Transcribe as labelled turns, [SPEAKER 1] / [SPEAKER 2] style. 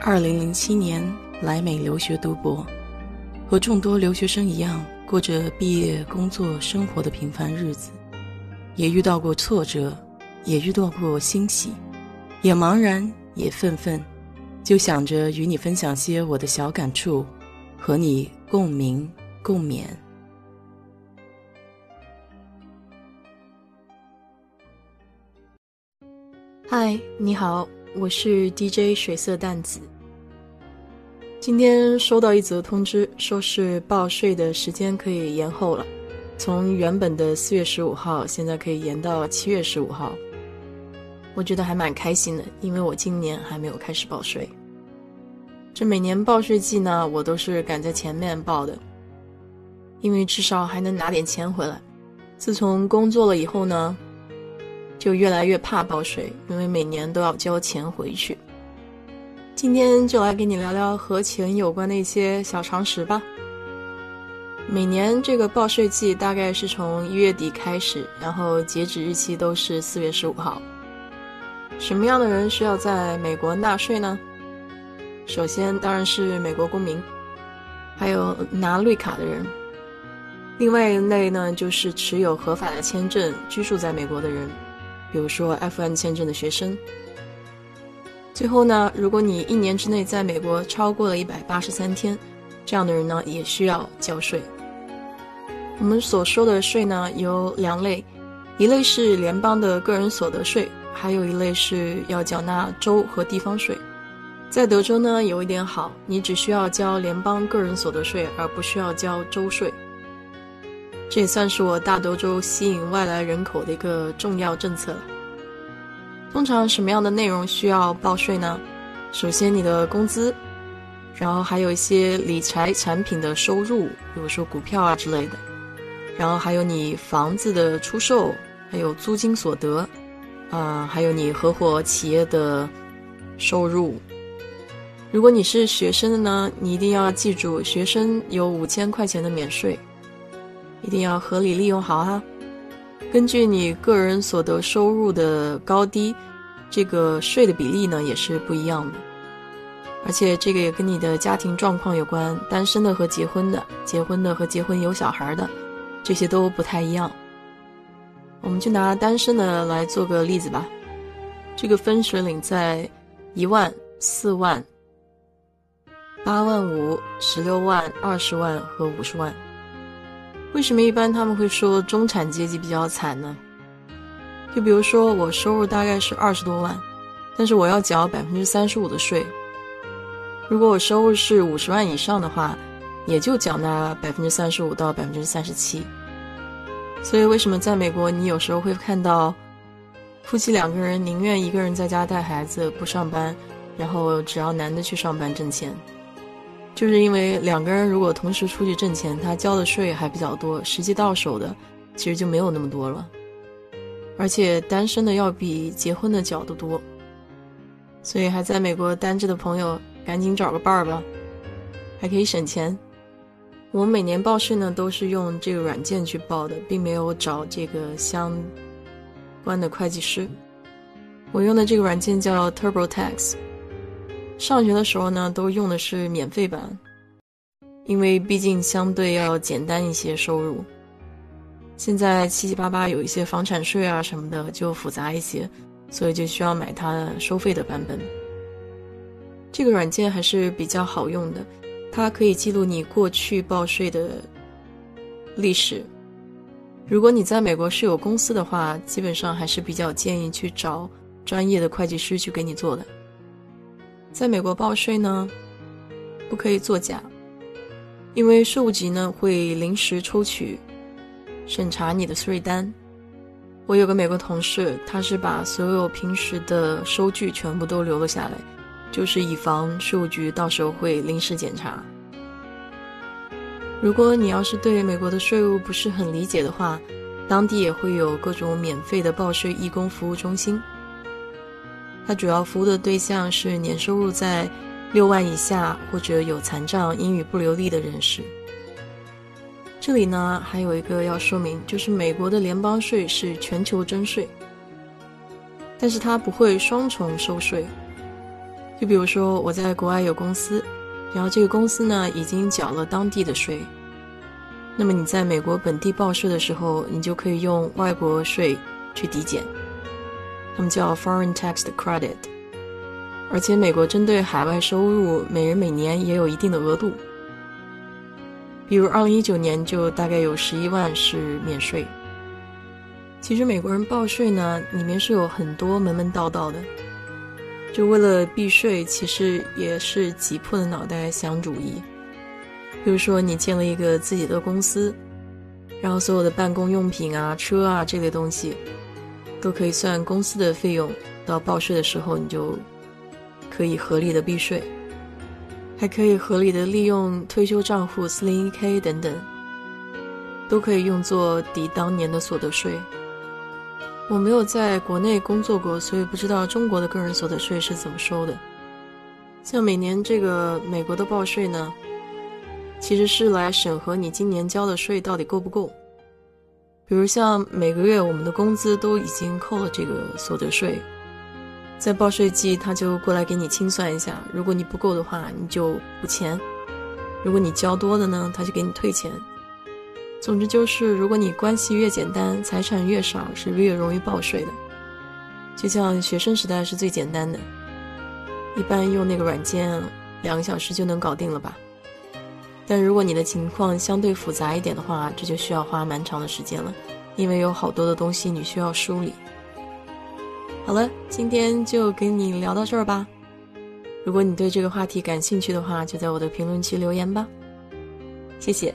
[SPEAKER 1] 二零零七年来美留学读博，和众多留学生一样，过着毕业、工作、生活的平凡日子，也遇到过挫折，也遇到过欣喜，也茫然，也愤愤，就想着与你分享些我的小感触，和你共鸣共勉。嗨，你好，我是 DJ 水色淡紫。今天收到一则通知，说是报税的时间可以延后了，从原本的四月十五号，现在可以延到七月十五号。我觉得还蛮开心的，因为我今年还没有开始报税。这每年报税季呢，我都是赶在前面报的，因为至少还能拿点钱回来。自从工作了以后呢。就越来越怕报税，因为每年都要交钱回去。今天就来跟你聊聊和钱有关的一些小常识吧。每年这个报税季大概是从一月底开始，然后截止日期都是四月十五号。什么样的人需要在美国纳税呢？首先当然是美国公民，还有拿绿卡的人。另外一类呢，就是持有合法的签证居住在美国的人。比如说 F1 签证的学生。最后呢，如果你一年之内在美国超过了一百八十三天，这样的人呢也需要交税。我们所说的税呢有两类，一类是联邦的个人所得税，还有一类是要缴纳州和地方税。在德州呢有一点好，你只需要交联邦个人所得税，而不需要交州税。这也算是我大德州吸引外来人口的一个重要政策。通常什么样的内容需要报税呢？首先你的工资，然后还有一些理财产品的收入，比如说股票啊之类的，然后还有你房子的出售，还有租金所得，啊，还有你合伙企业的收入。如果你是学生的呢，你一定要记住，学生有五千块钱的免税。一定要合理利用好啊！根据你个人所得收入的高低，这个税的比例呢也是不一样的。而且这个也跟你的家庭状况有关，单身的和结婚的，结婚的和结婚有小孩的，这些都不太一样。我们就拿单身的来做个例子吧。这个分水岭在一万、四万、八万五、十六万、二十万和五十万。为什么一般他们会说中产阶级比较惨呢？就比如说我收入大概是二十多万，但是我要缴百分之三十五的税。如果我收入是五十万以上的话，也就缴纳百分之三十五到百分之三十七。所以为什么在美国你有时候会看到夫妻两个人宁愿一个人在家带孩子不上班，然后只要男的去上班挣钱？就是因为两个人如果同时出去挣钱，他交的税还比较多，实际到手的其实就没有那么多了。而且单身的要比结婚的缴得多，所以还在美国单着的朋友赶紧找个伴儿吧，还可以省钱。我每年报税呢都是用这个软件去报的，并没有找这个相关的会计师。我用的这个软件叫 TurboTax。上学的时候呢，都用的是免费版，因为毕竟相对要简单一些收入。现在七七八八有一些房产税啊什么的就复杂一些，所以就需要买它收费的版本。这个软件还是比较好用的，它可以记录你过去报税的历史。如果你在美国是有公司的话，基本上还是比较建议去找专业的会计师去给你做的。在美国报税呢，不可以作假，因为税务局呢会临时抽取审查你的税单。我有个美国同事，他是把所有平时的收据全部都留了下来，就是以防税务局到时候会临时检查。如果你要是对美国的税务不是很理解的话，当地也会有各种免费的报税义工服务中心。它主要服务的对象是年收入在六万以下或者有残障、英语不流利的人士。这里呢还有一个要说明，就是美国的联邦税是全球征税，但是它不会双重收税。就比如说我在国外有公司，然后这个公司呢已经缴了当地的税，那么你在美国本地报税的时候，你就可以用外国税去抵减，他们叫 foreign tax credit。而且美国针对海外收入，每人每年也有一定的额度，比如二零一九年就大概有十一万是免税。其实美国人报税呢，里面是有很多门门道道的。就为了避税，其实也是挤破了脑袋想主意。比如说，你建了一个自己的公司，然后所有的办公用品啊、车啊这类东西，都可以算公司的费用，到报税的时候你就可以合理的避税，还可以合理的利用退休账户、四零一 k 等等，都可以用作抵当年的所得税。我没有在国内工作过，所以不知道中国的个人所得税是怎么收的。像每年这个美国的报税呢，其实是来审核你今年交的税到底够不够。比如像每个月我们的工资都已经扣了这个所得税，在报税季他就过来给你清算一下，如果你不够的话，你就补钱；如果你交多的呢，他就给你退钱。总之就是，如果你关系越简单，财产越少，是越容易报税的。就像学生时代是最简单的，一般用那个软件两个小时就能搞定了吧。但如果你的情况相对复杂一点的话，这就需要花蛮长的时间了，因为有好多的东西你需要梳理。好了，今天就跟你聊到这儿吧。如果你对这个话题感兴趣的话，就在我的评论区留言吧。谢谢。